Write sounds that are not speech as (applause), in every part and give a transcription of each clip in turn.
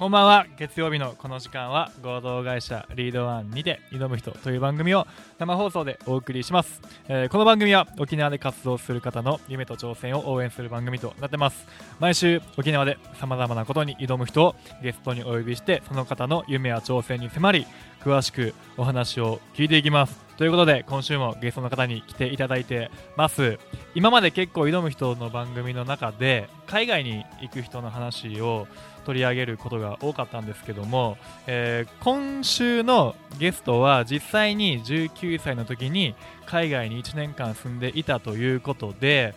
こんばんは。月曜日のこの時間は合同会社リードワンにて挑む人という番組を生放送でお送りします、えーこの番組は沖縄で活動する方の夢と挑戦を応援する番組となってます。毎週沖縄で様々なことに挑む人をゲストにお呼びしてその方の夢や挑戦に迫り詳しくお話を聞いていきます。ということで今週もゲストの方に来ていただいてます。今まで結構挑む人の番組の中で海外に行く人の話を取り上げることが多かったんですけども、えー今週のゲストは実際に19歳の時に海外に1年間住んでいたということで、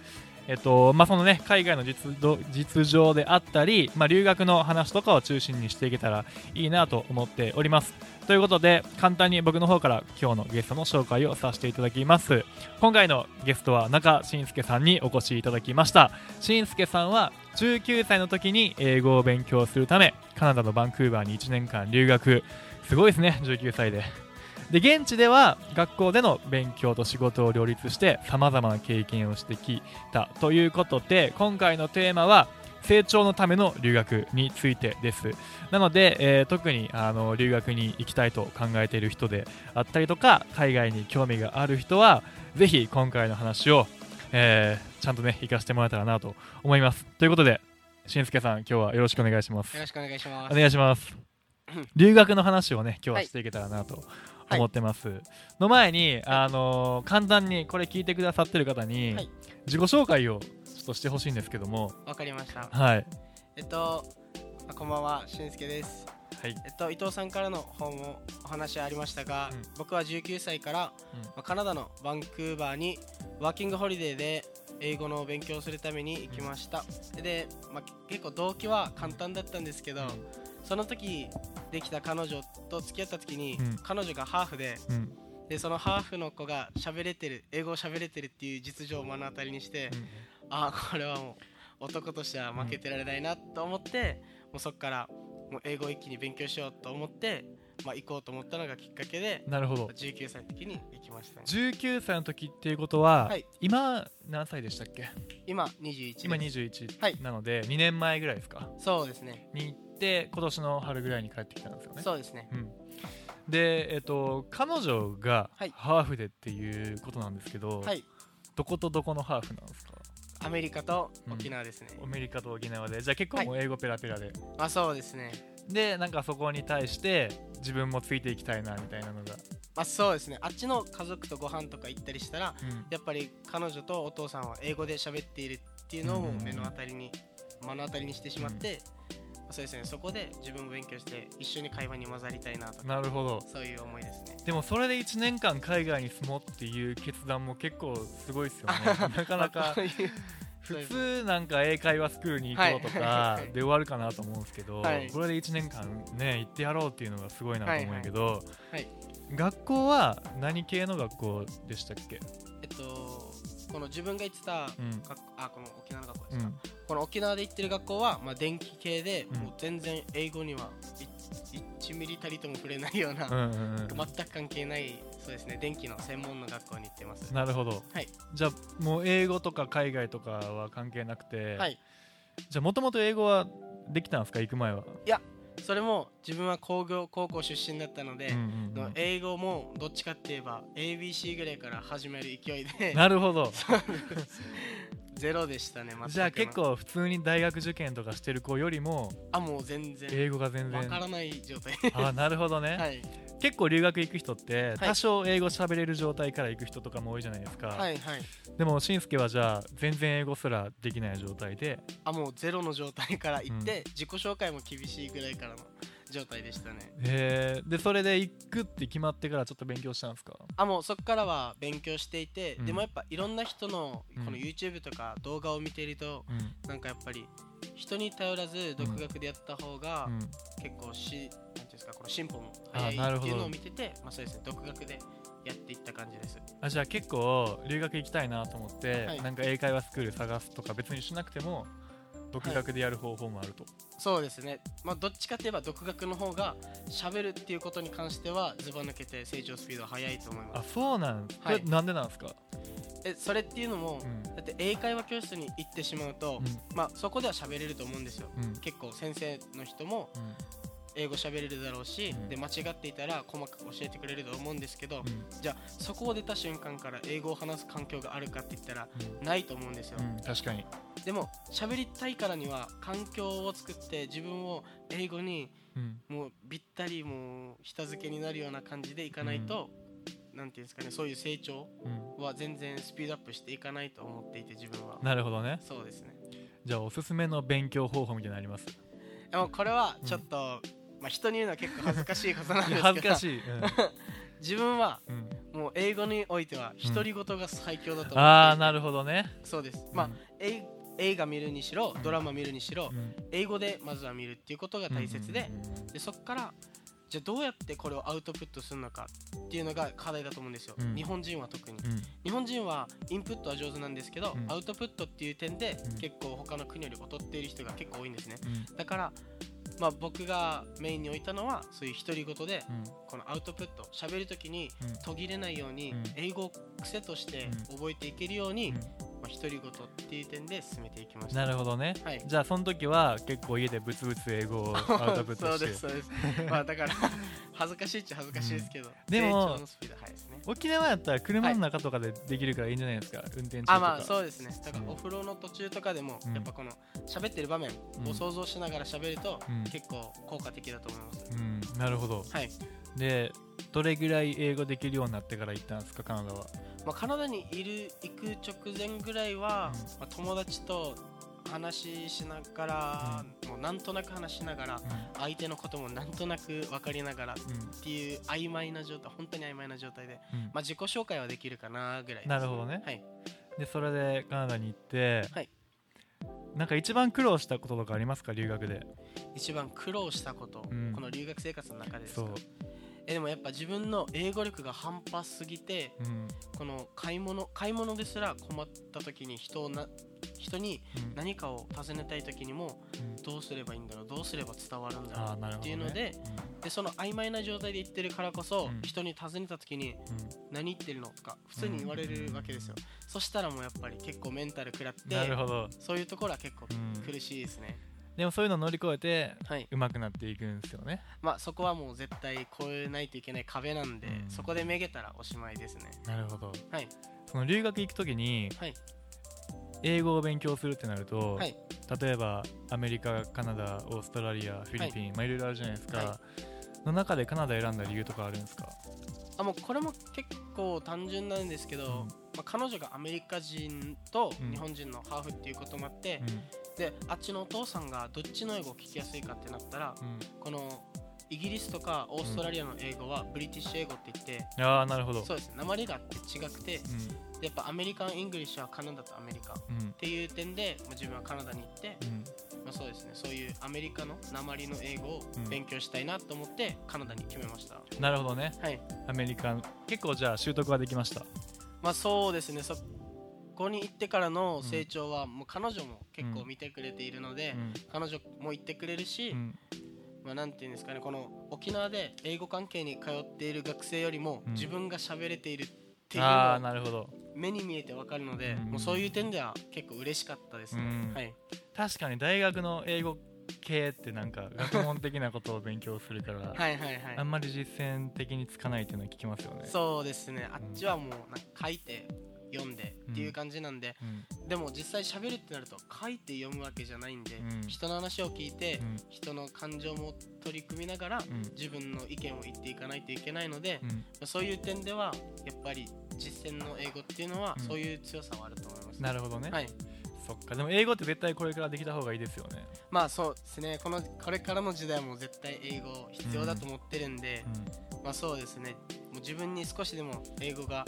えっとまあ、そのね海外の実実情であったり、まあ、留学の話とかを中心にしていけたらいいなと思っております。ということで簡単に僕の方から今日のゲストの紹介をさせていただきます。今回のゲストは中慎介さんにお越しいただきました。慎介さんは19歳の時に英語を勉強するためカナダのバンクーバーに1年間留学。すごいですね19歳で。で現地では学校での勉強と仕事を両立してさまざまな経験をしてきたということで今回のテーマは成長のための留学についてです。なので、えー特にあの留学に行きたいと考えている人であったりとか海外に興味がある人はぜひ今回の話を、えーちゃんとね活かしてもらえたらなと思います。ということでしんすけさん今日はよろしくお願いします。よろしくお願いします。お願いします。(laughs) 留学の話をね今日はしていけたらなとはい思ってます、の前に、あのー簡単にこれ聞いてくださってる方にはい。自己紹介をちょっとしてほしいんですけども。わかりました。はい。えっと、あこんばんは、しんすけです。はい。えっと、伊藤さんからの方もお話ありましたが、うん。僕は19歳から、まあカナダのバンクーバーにワーキングホリデーで英語の勉強をするために行きました。で、まあ、結構動機は簡単だったんですけど、その時できた彼女と付き合った時に、うん。彼女がハーフで、うん。うんでそのハーフの子が喋れてる英語を喋れてるっていう実情を目の当たりにして、ああこれはもう男としては負けてられないなと思って、もうそこからもう英語を一気に勉強しようと思って、まあ、行こうと思ったのがきっかけでなるほど。19歳の時に行きましたね。19歳の時っていうことは、はい。今何歳でしたっけ？今21です。今21はい。なので2年前ぐらいですか？そうですね。に行って今年の春ぐらいに帰ってきたんですよね。そうですね。うん、で、えっと、彼女がはい。ハーフでっていうことなんですけど、はい。どことどこのハーフなんですか？アメリカと沖縄ですね、アメリカと沖縄で。じゃあ結構もう英語ペラペラで、あそうですね。でなんかそこに対して自分もついていきたいなみたいなのが、まあそうですね。あっちの家族とご飯とか行ったりしたらうん。やっぱり彼女とお父さんは英語で喋っているっていうのをうんうんうん目の当たりに目の当たりにしてしまって、そうですねそこで自分も勉強して一緒に会話に混ざりたいなとかなるほど。そういう思いですね。でもそれで1年間海外に住もうっていう決断も結構すごいですよね。(laughs) なかなまあか普通なんか英会話スクールに行こうとかはい。で終わるかなと思うんですけど、はい。これで1年間ね行ってやろうっていうのがすごいなと思うんやけど、はい学校は何系の学校でしたっけ？えっとこの自分が行ってた、うん。学あこの沖縄の学校でうすか、ん。この沖縄で行ってる学校は、まあ、電気系で、うん。もう全然英語にはい1ミリたりとも触れないような、うんうんうん。全く関係ないそうですね電気の専門の学校に行ってます。なるほど、はい。じゃあもう英語とか海外とかは関係なくて、はい。じゃあもともと英語はできたんですか？行く前は、それも自分は工業高校出身だったので、うんうんうん。の英語もどっちかって言えば ABC ぐらいから始める勢いで (laughs) なるほど。(laughs) ゼロでしたねじゃあ結構普通に大学受験とかしてる子よりもあもう全然英語が全然わからない状態あなるほどね、はい結構留学行く人ってはい。多少英語喋れる状態から行く人とかも多いじゃないですか、はいはい。でもしんすけはじゃあ全然英語すらできない状態で。あもうゼロの状態から行って、自己紹介も厳しいぐらいからの状態でしたね。え。ーでそれで行くって決まってからちょっと勉強したんですか？あもうそこからは勉強していて、うん。でもやっぱいろんな人のうん。この YouTube とか動画を見ていると、うん。なんかやっぱり人に頼らず独学でやった方がうん。結構し、うんですかこの進歩もあ早いっていうのを見ててまあそうですね独学でやっていった感じです。あじゃあ結構留学行きたいなと思って、はい。なんか英会話スクール探すとか別にしなくても独学でやる方法もあると、そうですね。まあどっちかといえば独学の方が喋るっていうことに関してはずば抜けて成長スピードは速いと思います。あそうなん、はい。なんでなんですか？えそれっていうのも、うん。だって英会話教室に行ってしまうと、うん。まあそこでは喋れると思うんですよ。うん。結構先生の人もうん英語喋れるだろうし、うん。で間違っていたら細かく教えてくれると思うんですけど、うん。じゃあそこを出た瞬間から英語を話す環境があるかって言ったらないと思うんですよ、うん確かに。でも喋りたいからには環境を作って自分を英語にうん。もうぴったりもう下付けになるような感じでいかないと、なんていうんですかねそういう成長うんは全然スピードアップしていかないと思っていて自分は。なるほどね。そうですね。じゃあおすすめの勉強方法みたいなのあります？でもこれはちょっと、まあ、人に言うのは結構恥ずかしいことなんですけど。恥ずかしい、(laughs) 自分はうん。うんもう英語においては独り言が最強だと思っていて、ああなるほどね。そうです。まあ、え映画見るにしろドラマ見るにしろ、うん。英語でまずは見るっていうことが大切で,、でそこからじゃあどうやってこれをアウトプットするのかっていうのが課題だと思うんですよ、うん。日本人は特に。うん。日本人はインプットは上手なんですけど、うん。アウトプットっていう点でうん。結構他の国より劣っている人が結構多いんですね。うん。だからまあ僕がメインに置いたのはそういう独り言でうん。このアウトプット喋るときにうん。途切れないようにうん。英語を癖として覚えていけるように、まあ、独り言っていう点で進めていきました。なるほどね。はい。じゃあその時は結構家でブツブツ英語をアウトプット (laughs) そうしてですそうです。まあだから恥ずかしいっちゃ恥ずかしいですけど、でも成長のスピード。速い。ですね沖縄やったら車の中とかでできるからいいんじゃないですか、運転中とか。あまあそうですね。だからうんお風呂の途中とかでも、うんやっぱこの喋ってる場面うん。を想像しながら喋ると、うん。結構効果的だと思います、うん。なるほど。はい、でどれぐらい英語できるようになってから行ったんですかカナダは？まあ、カナダにいる行く直前ぐらいは、うん。まあ、友達と話ししながら、もうなんとなく話しながら相手のこともなんとなく分かりながらっうん。ていう曖昧な状態本当に曖昧な状態で、うん。まあ、自己紹介はできるかなぐらいなるほどね。はい。でそれでカナダに行って、はい。なんか一番苦労したこととかありますか留学で？一番苦労したこと、うん。この留学生活の中でですか？そう、えでもやっぱ自分の英語力が半端すぎてうん。この買い物買い物ですら困った時に人をな人にうん。何かを尋ねたい時にもうん。どうすればいいんだろうどうすれば伝わるんだろうっていうのででその曖昧な状態で言ってるからこそ、うん。人に尋ねた時に何言ってるのとか普通に言われるわけですよ、そしたらもうやっぱり結構メンタル食らってなるほど、そういうところは結構うん。苦しいですね、でもそういうのを乗り越えてはい。上手くなっていくんですよね。まあそこはもう絶対越えないといけない壁なんで、うん。そこでめげたらおしまいですね。なるほど。はい。その留学行く時にはい英語を勉強するってなると、はい。例えばアメリカカナダオーストラリアフィリピン、まあいろいろあるじゃないですか、はの中でカナダ選んだ理由とかあるんですか？あもうこれも結構単純なんですけど、うん。まあ、彼女がアメリカ人とうん。日本人のハーフっていうこともあって、うん。であっちのお父さんがどっちの英語を聞きやすいかってなったらこのイギリスとかオーストラリアの英語は British 英語って言って、うん、ああなるほど。そうですね。訛りがあって違くてうでやっぱ American English はカナダとアメリカっん。うんていう点で、まあ、自分はカナダに行って、うん。まあ、そうですね。そういうアメリカの鉛の英語をうん勉強したいなと思ってカナダに決めました、なるほどね。はい。アメリカ結構じゃあ習得はできました？まあそうですね。そこに行ってからの成長はもう彼女も結構見てくれているので、うん。彼女も言ってくれるし、うんまあ、なんていうんですかねこの沖縄で英語関係に通っている学生よりもうん。自分が喋れているっていうのがなるほど。目に見えてわかるので、うん。もうそういう点では結構嬉しかったですね、うん。はい、確かに大学の英語系ってなんか学問的なことを勉強するから、(laughs) はいはいはい。あんまり実践的につかないっていうのは聞きますよね。そうですね。あっちはもうなんか書いて読んでっていう感じなんで、うん。でも実際喋るってなると書いて読むわけじゃないんで、うん。人の話を聞いて、うん。人の感情も取り組みながら、うん。自分の意見を言っていかないといけないので、うん。そういう点ではやっぱり実践の英語っていうのは、うん。そういう強さはあると思います、なるほどね、はい。そっか。でも英語って絶対これからできた方がいいですよね。まあそうですね。このこれからの時代も絶対英語必要だと思ってるんで、まあそうですね。もう自分に少しでも英語が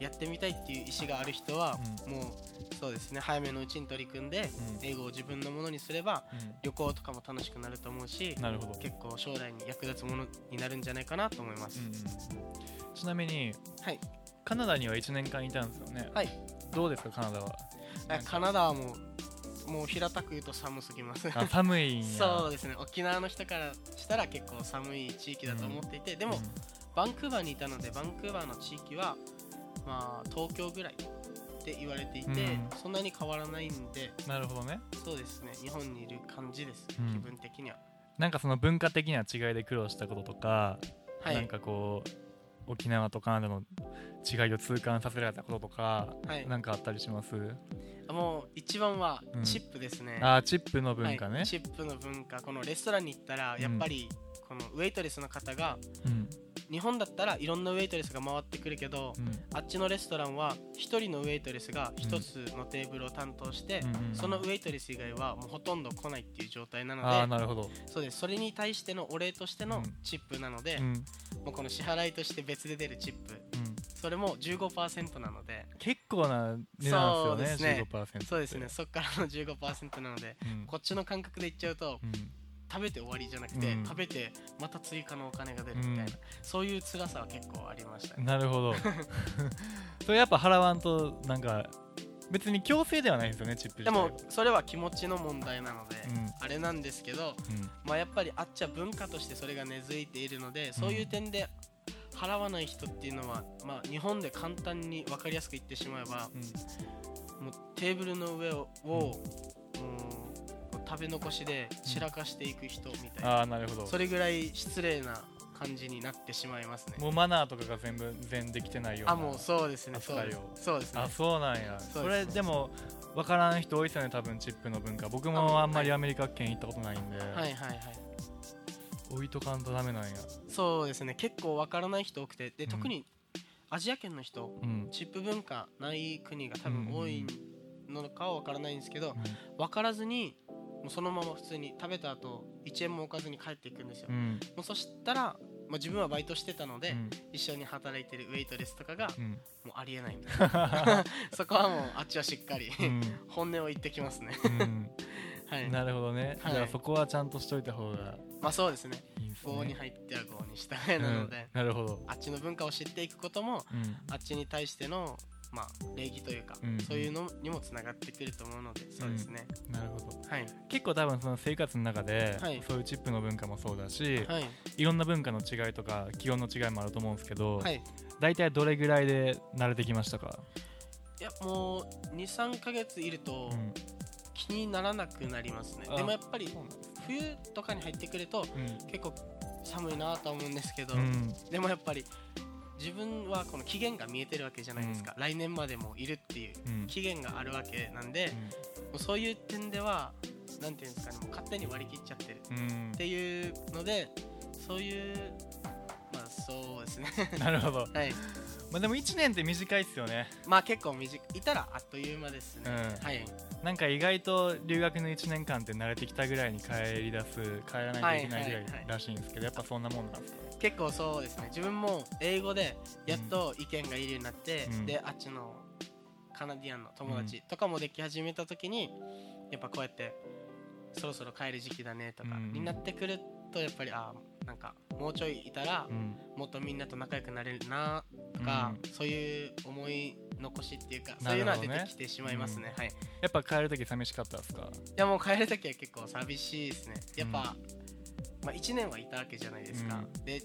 やってみたいっていう意思がある人は、もうそうですね早めのうちに取り組んで、うん。英語を自分のものにすればうん。旅行とかも楽しくなると思うしうんなるほど、結構将来に役立つものになるんじゃないかなと思います、うんうんちなみにはい。カナダには1年間いたんですよね。はい。どうですかカナダは？あカナダはもうもう平たく言うと寒すぎます。あ寒い (laughs) そうですね。沖縄の人からしたら結構寒い地域だと思っていて、でも、うん。バンクーバーにいたのでバンクーバーの地域はまあ東京ぐらいって言われていて、うん。そんなに変わらないんで。なるほどね。そうですね。日本にいる感じです、うん。気分的には。なんかその文化的な違いで苦労したこととか、はい。なんかこう沖縄とカナダの違いを痛感させられたこととか、はい。なんかあったりします、もう一番はうん。チップですね、あーチップの文化ね、はい、チップの文化。このレストランに行ったらうん。やっぱりこのウェイトレスの方がうん日本だったらいろんなウェイトレスが回ってくるけど、うん。あっちのレストランは1人のウェイトレスが1つのテーブルを担当して、うんそのウェイトレス以外はもうほとんど来ないっていう状態なのでなるほど、そうです。それに対してのお礼としてのうん。チップなので、うん。もうこの支払いとして別で出るチップうん、それも15%なので。結構な値段ですよねそう15%って。そうですね。そっからの15%なのでうん。こっちの感覚で言っちゃうとうん食べて終わりじゃなくて、うん。食べてまた追加のお金が出るみたいな、うん。そういう辛さは結構ありましたね。なるほど。(laughs) それやっぱ払わんとなんか別に強制ではないんですよねチップ自でもそれは気持ちの問題なので、うん。あれなんですけど、まあ、やっぱりあっちは文化としてそれが根付いているのでそういう点で払わない人っていうのは、まあ、日本で簡単に分かりやすく言ってしまえばうん。もうテーブルの上をを、食べ残しで散らかしていく人みたいな、ああなるほど。それぐらい失礼な感じになってしまいますね。もうマナーとかが全部全できてないようなあもうそうですね。そうです。ね。あそうなんや。それでも分からん人多いですよね多分チップの文化。僕あもあんまりはアメリカ圏行ったことないんで、はいはいはい。置いとかんとダメなんや。そうですね。結構わからない人多くて。でうん。特にアジア圏の人うん。チップ文化ない国が多分多いのかはわからないんですけどう分からずにもうそのまま普通に食べた後1円も置かずに帰っていくんですよ、ん。もうそしたら、まあ、自分はバイトしてたので、うん。一緒に働いてるウェイトレスとかがうん。もうありえないんで (laughs) そこはもうあっちはしっかり、うん。本音を言ってきますね。うん。はい。なるほどね、はい。じゃあそこはちゃんとしといた方がまあそうですね。いいんすね。5に入っては5に従えなので、うん。なるほど、あっちの文化を知っていくこともうん。あっちに対しての、まあ、礼儀というか、うんそういうのにもつながってくると思うのでそうですね、なるほど。はい。結構多分その生活の中で、はい。そういうチップの文化もそうだし、はい。い、ろんな文化の違いとか気温の違いもあると思うんですけど、はい。大体どれぐらいで慣れてきましたか、いやもう23ヶ月いるとうん。気にならなくなりますね、あ。でもやっぱり冬とかに入ってくると結構寒いなとは思うんですけど、うんうん。でもやっぱり自分はこの期限が見えてるわけじゃないですか、来年までもいるっていううん。期限があるわけなんで、もうそういう点ではなんていうんですかねもう勝手に割り切っちゃってるうんっていうのでそういうまあそうですね。(laughs) なるほど、はい。まあ、でも1年って短いっすよね。まあ結構短い。いたらあっという間ですね、うん。はい。なんか意外と留学の1年間って慣れてきたぐらいに帰り出す帰らないといけないぐらはいらしいんですけどやっぱそんなもんなんですか？結構そうですね。自分も英語でやっと意見がいるようになって、うん。であっちのカナディアンの友達とかもでき始めた時にやっぱこうやってそろそろ帰る時期だねとかうん。になってくるとやっぱりあなんかもうちょいいたらうん。もっとみんなと仲良くなれるなとか、そういう思い残しっていうかそういうのは出てきてしまいますね。うん。はい。いやっぱ帰る時寂しかったですか？やもう帰る時は結構寂しいですね。やっぱ、まあ、1年はいたわけじゃないですか、うん。で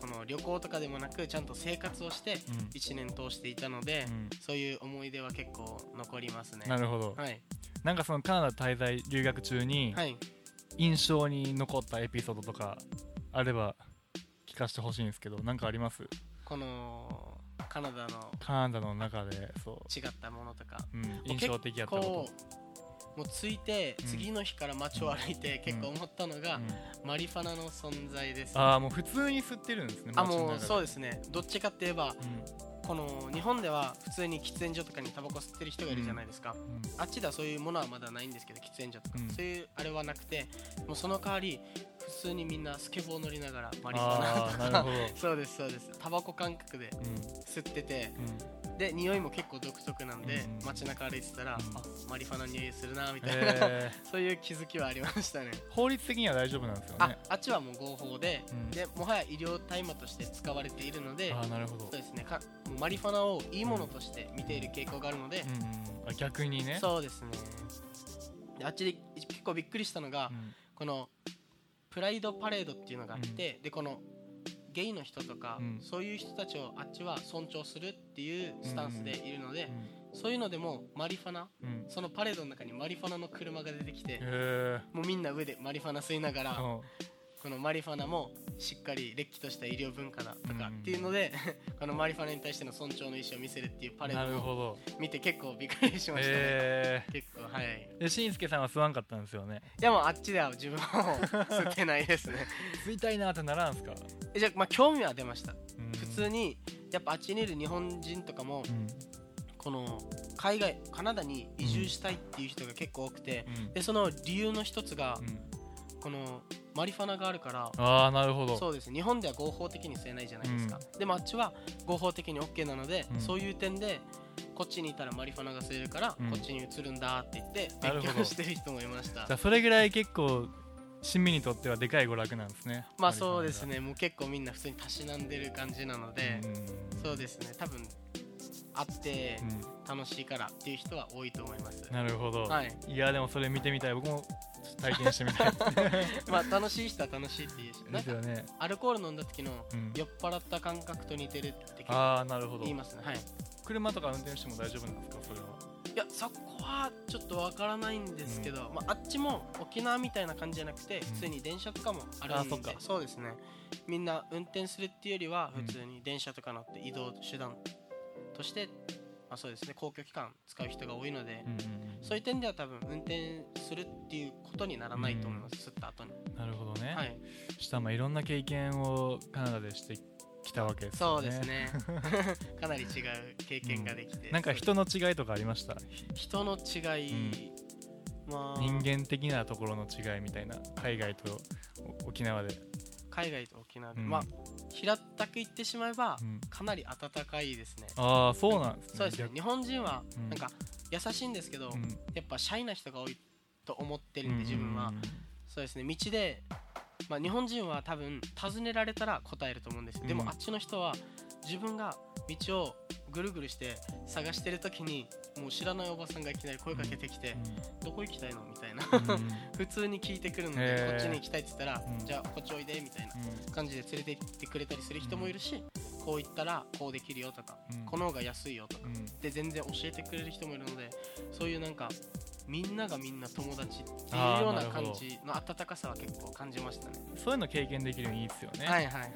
この旅行とかでもなくちゃんと生活をしてうん。1年通していたので、うん。そういう思い出は結構残りますね。なるほど、はい。なんかそのカナダ滞在留学中にはい。印象に残ったエピソードとかあれば聞かせてほしいんですけどなんかあります？このカナダのカナダの中でそ違ったものとか。う、うん、印象的やったここうもう着いてうん。次の日から街を歩いて結構思ったのと、が、うん。マリファナの存在です、ああもう普通に吸ってるんですねあもうそうでですね。どっちかって言えばこの日本では普通に喫煙所とかにタバコ吸ってる人がいるじゃないですか、あっちではそういうものはまだないんですけど喫煙所とか、うん。そういうあれはなくてもうその代わり普通にみんなスケボー乗りながらマリファナとか。(laughs) そうですそうです。タバコ感覚で吸っててで匂いも結構独特なんで、うん。街中歩いてたら、うん。あマリファナ匂いするなみうんたいな、え (laughs) そういう気づきはありましたね。ー、法律的には大丈夫なんですよあね。あっちはもう合法で、うん。でもはや医療大麻として使われているのでああなるほど。そうですね。かマリファナをいいものとして見ている傾向があるので、うん逆にね。そうですね。であっちで結構びっくりしたのが、うん。このプライドパレードっていうのがあって、でこのゲイの人とか、うん。そういう人たちをあっちは尊重するっていうスタンスでいるので、そういうのでもマリファナうん。そのパレードの中にマリファナの車が出てきてもうみんな上でマリファナ吸いながらう。んこのマリファナもしっかりれっきとした医療文化だとかうんっていうので (laughs) このマリファナに対しての尊重の意思を見せるっていうパレードを見て結構びっくりしましたね。へえ結構はい。でしんすけさんは吸わんかったんですよね。いやもうあっちでは自分は吸ってないですね。(laughs) 吸いたいなってならんすか？えじゃあまあ興味は出ました。うん。普通にやっぱあっちにいる日本人とかもうん。この海外カナダに移住したいっていう人が結構多くてうん。でその理由の一つがうん。このマリファナがあるからああなるほど。そうです。日本では合法的に吸えないじゃないですか、でもあっちは合法的に OK なので、うん。そういう点でこっちにいたらマリファナが吸えるから、うん。こっちに移るんだって言って勉強してる人もいました。じゃあそれぐらい結構親身にとってはでかい娯楽なんですねまあそうですね。もう結構みんな普通にたしなんでる感じなので、そうですね。多分会ってうんうん楽しいからっていう人は多いと思います、なるほど、はい。いやでもそれ見てみたい。僕も体験してみたい。(laughs) まあ楽しい人は楽しいっていうしなんかですよね、アルコール飲んだ時のうん、酔っ払った感覚と似てるってああなるほど。言いますね。はい。車とか運転しても大丈夫なんですか？それは。いやそこはちょっとわからないんですけど、まあ、あっちも沖縄みたいな感じじゃなくて普通に電車とかもあるんで、あそっか。そうですね。みんな運転するっていうよりは普通に電車とか乗って移動手段として、まあ、そうですね。公共機関使う人が多いので、うんうんそういう点では多分運転するっていうことにならないと思います、吸った後に。なるほどね、はい。したまあいろんな経験をカナダでしてきたわけですよね。そうですね。(laughs) かなり違う経験ができて、なんか人の違いとかありました？人の違い、まあ。人間的なところの違いみたいな海外とお沖縄で、海外と沖縄で、うん。まあ平たく言ってしまえば、うん。かなり暖かいですね。ああそうなんですね。そうですね。日本人はうん。なんか優しいんですけど、うん。やっぱシャイな人が多いと思ってるんで自分は、そうですね。道で、まあ、日本人は多分尋ねられたら答えると思うんですよ、でうん。もあっちの人は自分が道をぐるぐるして探してる時にもう知らないおばさんがいきなり声かけてきて、どこ行きたいの？みたいな。(laughs) 普通に聞いてくるのでこっちに行きたいって言ったら、うんじゃあこっちおいでみたいなうん。感じで連れて行ってくれたりする人もいるし、こう言ったらこうできるよとか、うんこの方が安いよとかうん。で全然教えてくれる人もいるのでそういうなんかみんながみんな友達っていうような感じの温かさは結構感じましたね。そういうの経験できるのいいですよね、はいはいはい。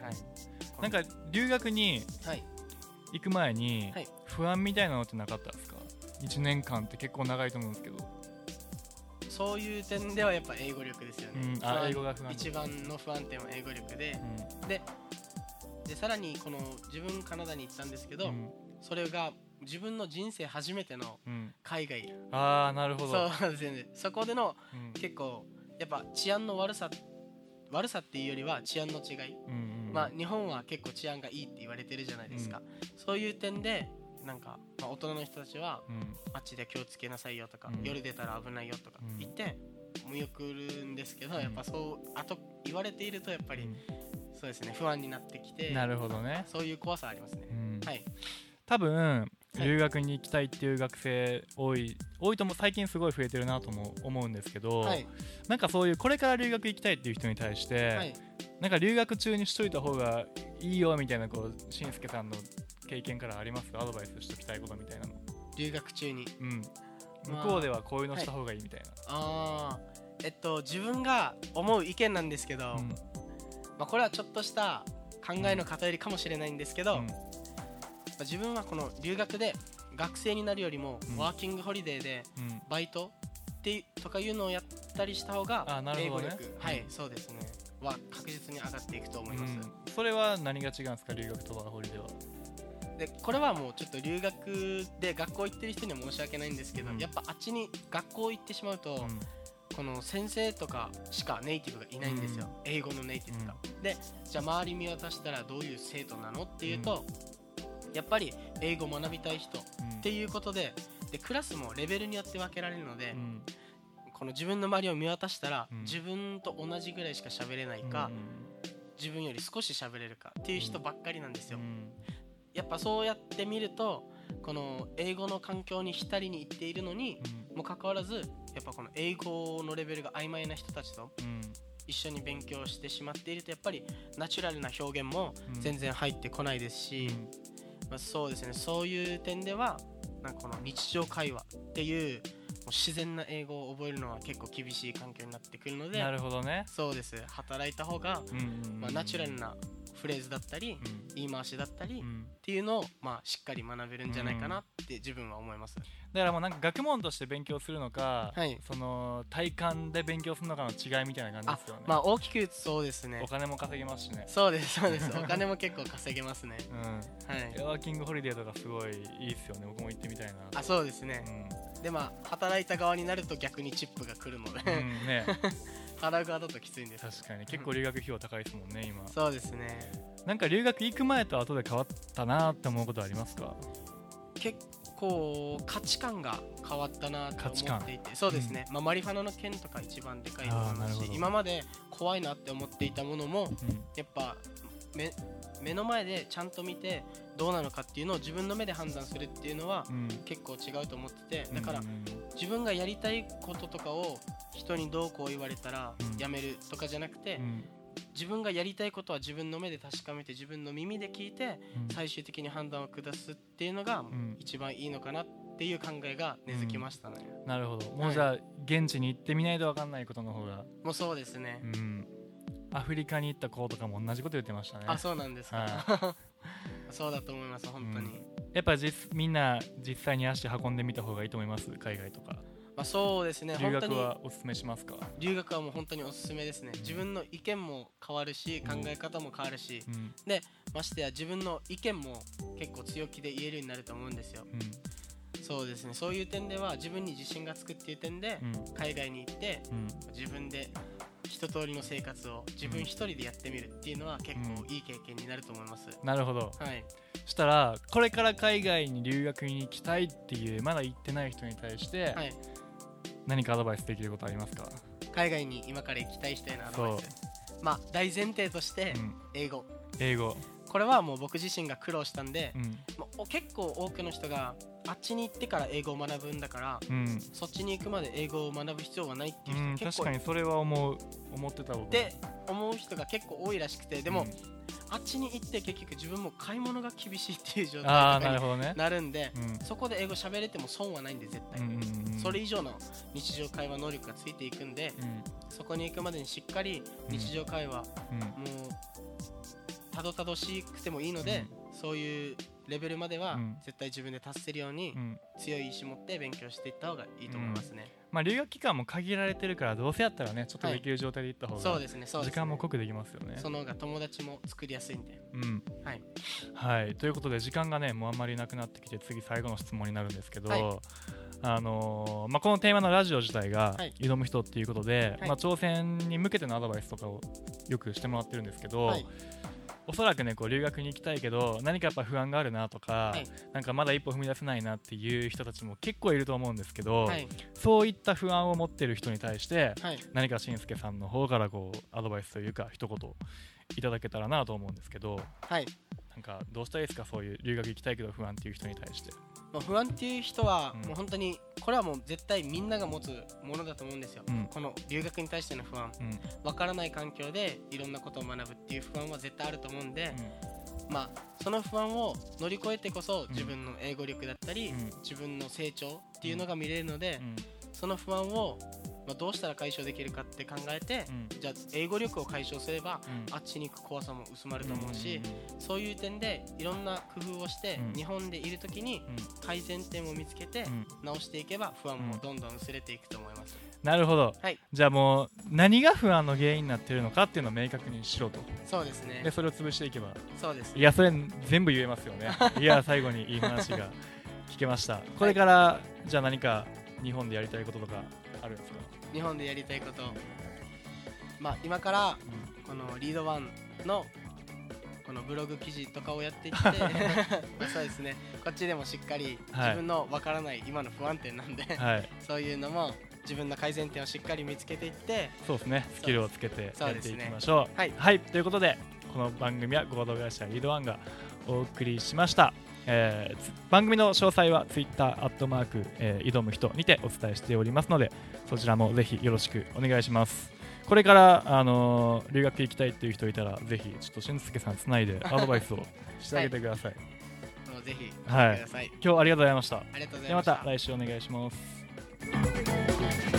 なんか留学にはい行く前にはい。不安みたいなのってなかったですか？1年間って結構長いと思うんですけど。そういう点ではやっぱ英語力ですよね、うんあ英語が不安。一番の不安点は英語力で。うででさらにこの自分カナダに行ったんですけど、んうん。それが自分の人生初めてのうん。海外。ああなるほど。そうですね。そこでのうん。結構やっぱ治安の悪さ悪さっていうよりは治安の違い、うんうんまあ日本は結構治安がいいって言われてるじゃないですか、そういう点でなんか、まあ、大人の人たちはうん。あっちで気をつけなさいよとか、うん。夜出たら危ないよとかうん。言って見送るんですけど、うん。やっぱそうあと言われているとやっぱり、そうですね不安になってきてなるほどね、そういう怖さありますね、うん。はい。多分い。留学に行きたいっていう学生多い多いとも最近すごい増えてるなとも思うんですけど、はい。なんかそういうこれから留学行きたいっていう人に対して、はいなんか留学中にしといた方がいいよみたいなこうしんすけさんの経験からあります？アドバイスしときたいことみたいなの。留学中に？うんまあ向こうではこういうのした方がいいみたいな、ああえっと自分が思う意見なんですけど、うん。まあ、これはちょっとした考えの偏りかもしれないんですけど、うん。まあ自分はこの留学で学生になるよりも、うん。ワーキングホリデーでうん。バイトってとかいうのをやったりした方が英語ほどね。力、はいそうですねは確実に上がっていくと思います、うん。それは何が違うんですか留学とワーホリでは？でこれはもうちょっと留学で学校行ってる人には申し訳ないんですけど、うん。やっぱあっちに学校行ってしまうと、この先生とかしかネイティブがいないんですよ、英語のネイティブが、でじゃあ周り見渡したらどういう生徒なのっていうと、やっぱり英語学びたい人っうんていうことででクラスもレベルによって分けられるので、うんこの自分の周りを見渡したら、うん。自分と同じぐらいしか喋れないか、自分より少し喋れるかっていう人ばっかりなんですよ、うん。やっぱそうやって見るとこの英語の環境に浸りに行っているのにもかかわらずやっぱこの英語のレベルが曖昧な人たちとうん。一緒に勉強してしまっているとやっぱりナチュラルな表現もうん。全然入ってこないですし、まあ、そうですね。そういう点ではなんかこの日常会話っていう自然な英語を覚えるのは結構厳しい環境になってくるのでなるほどね。そうです。働いた方が、まあ、ナチュラルなフレーズだったり、うん。言い回しだったり、っうん。ていうのを、まあ、しっかり学べるんじゃないかなって自分は思います、だからもうなんか学問として勉強するのか、はい。その体感で勉強するのかの違いみたいな感じですよね、まあ大きくそうですね。お金も稼げますしね。そうですそうです。(laughs) お金も結構稼げますね。うん。はい。ワーキングホリデーとかすごいいいっすよね。僕も行ってみたいな。あそうですね。うでまあ働いた側になると逆にチップが来るので、ん、うん、ね。(laughs) 払う側だときついんです確かに。結構留学費用高いですもんね今。そうですね。なんか留学行く前と後で変わったなって思うことありますか？結構価値観が変わったなと価値観思っていて。そうですね、まあ、マリファナの件とか一番でかいと思いますし今まで怖いなって思っていたものもうん。やっぱ目目の前でちゃんと見てどうなのかっていうのを自分の目で判断するっていうのはうん。結構違うと思っててだからうんうん自分がやりたいこととかを人にどうこう言われたらうん。やめるとかじゃなくてうん。自分がやりたいことは自分の目で確かめて自分の耳で聞いてうん。最終的に判断を下すっていうのがん。一番いいのかなっていう考えが根付きましたね、なるほど。もうじゃあ現地に行ってみないと分かんないことの方が。もうそうですね、うんアフリカに行った子とかも同じこと言ってましたね。あそうなんですか、は (laughs) そうだと思います本当に、うん。やっぱ実みんな実際に足運んでみた方がいいと思います？海外とか。まあ、そうですね。留学はおすすめしますか？留学はもう本当におすすめですね。自分の意見も変わるし考え方も変わるし。うん。ましてや自分の意見も結構強気で言えるようになると思うんですよ。そうですね。そういう点では自分に自信がつくっていう点でうんうん。海外に行ってうん。自分で一通りの生活を自分一人でやってみるっていうのは結構いい経験になると思います、なるほど。はい。したらこれから海外に留学に行きたいっていうまだ行ってない人に対してはい。何かアドバイスできることありますか、海外に今から行きたい人へのアドバイス。まあ大前提としてうん、英語。英語、これはもう僕自身が苦労したんでう、ん。まあお結構多くの人があっちに行ってから英語を学ぶんだからうん。そっちに行くまで英語を学ぶ必要はないっていううん、人結構確かにそれは思う思ってたって思う人が結構多いらしくてでも、うん。あっちに行って結局自分も買い物が厳しいっていう状態になるんでうん。そこで英語喋れても損はないんで絶対、うんうんうん。それ以上の日常会話能力がついていくんでうん。そこに行くまでにしっかり日常会話、うん。もうたどたどしくてもいいので、そういうレベルまではうん。絶対自分で達せるようにうん。強い意志持って勉強していった方がいいと思いますね、まあ留学期間も限られてるからどうせやったらねちょっとできる状態で行った方がそうですね。時間も濃くできますよね。その方が友達も作りやすいんで。うん。はい。はい、ということで時間がねもうあんまりなくなってきて次最後の質問になるんですけど、はい。あのーまあ、このテーマのラジオ自体がはい。挑む人っていうことで、はい。まあ、挑戦に向けてのアドバイスとかをよくしてもらってるんですけど、はいおそらくねこう留学に行きたいけど何かやっぱ不安があるなとか、はい。なんかまだ一歩踏み出せないなっていう人たちも結構いると思うんですけど、はい。そういった不安を持ってる人に対してはい。何かしんすけさんの方からこうアドバイスというか一言いただけたらなと思うんですけどはい。なんかどうしたらいいですか？そういう留学行きたいけど不安っていう人に対してまあ、不安っていう人はうん。もう本当にこれはもう絶対みんなが持つものだと思うんですよ、うん。この留学に対しての不安。うん。わからない環境でいろんなことを学ぶっていう不安は絶対あると思うんで、まあその不安を乗り越えてこそ自分の英語力だったり、うん。自分の成長っていうのが見れるので、うん。その不安を、まあ、どうしたら解消できるかって考えて、うん。じゃあ英語力を解消すればうん。あっちに行く怖さも薄まると思うし、うんそういう点でいろんな工夫をして、うん。日本でいる時に改善点を見つけて直していけば不安もどんどん薄れていくと思います、なるほど、はい。じゃあもう何が不安の原因になってるのかっていうのを明確にしろと。そうですね。でそれを潰していけば。そうです。いやそれ全部言えますよね。(laughs) いや最後にいい話が聞けました。これから、じゃあ何か日本でやりたいこととかあるんですか、日本でやりたいこと。まあ今からこのリードワンのこのブログ記事とかをやっていって (laughs) まあそうですね。こっちでもしっかりはい。自分のわからない今の不安点なんで、はい。そういうのも自分の改善点をしっかり見つけていってそうですね。スキルをつけてやっていきましょう。はい。ということでこの番組は合同会社リードワンがお送りしました、えーつ番組の詳細は Twitter アットマーク、えー挑む人にてお伝えしておりますのでそちらもぜひよろしくお願いします。これから、あのー留学行きたいっていう人いたらぜひちょっと俊介さんつないで (laughs) アドバイスをしてあげてください、もうぜひはい。今日ありがとうございました。ありがとうございまました。た来週お願いします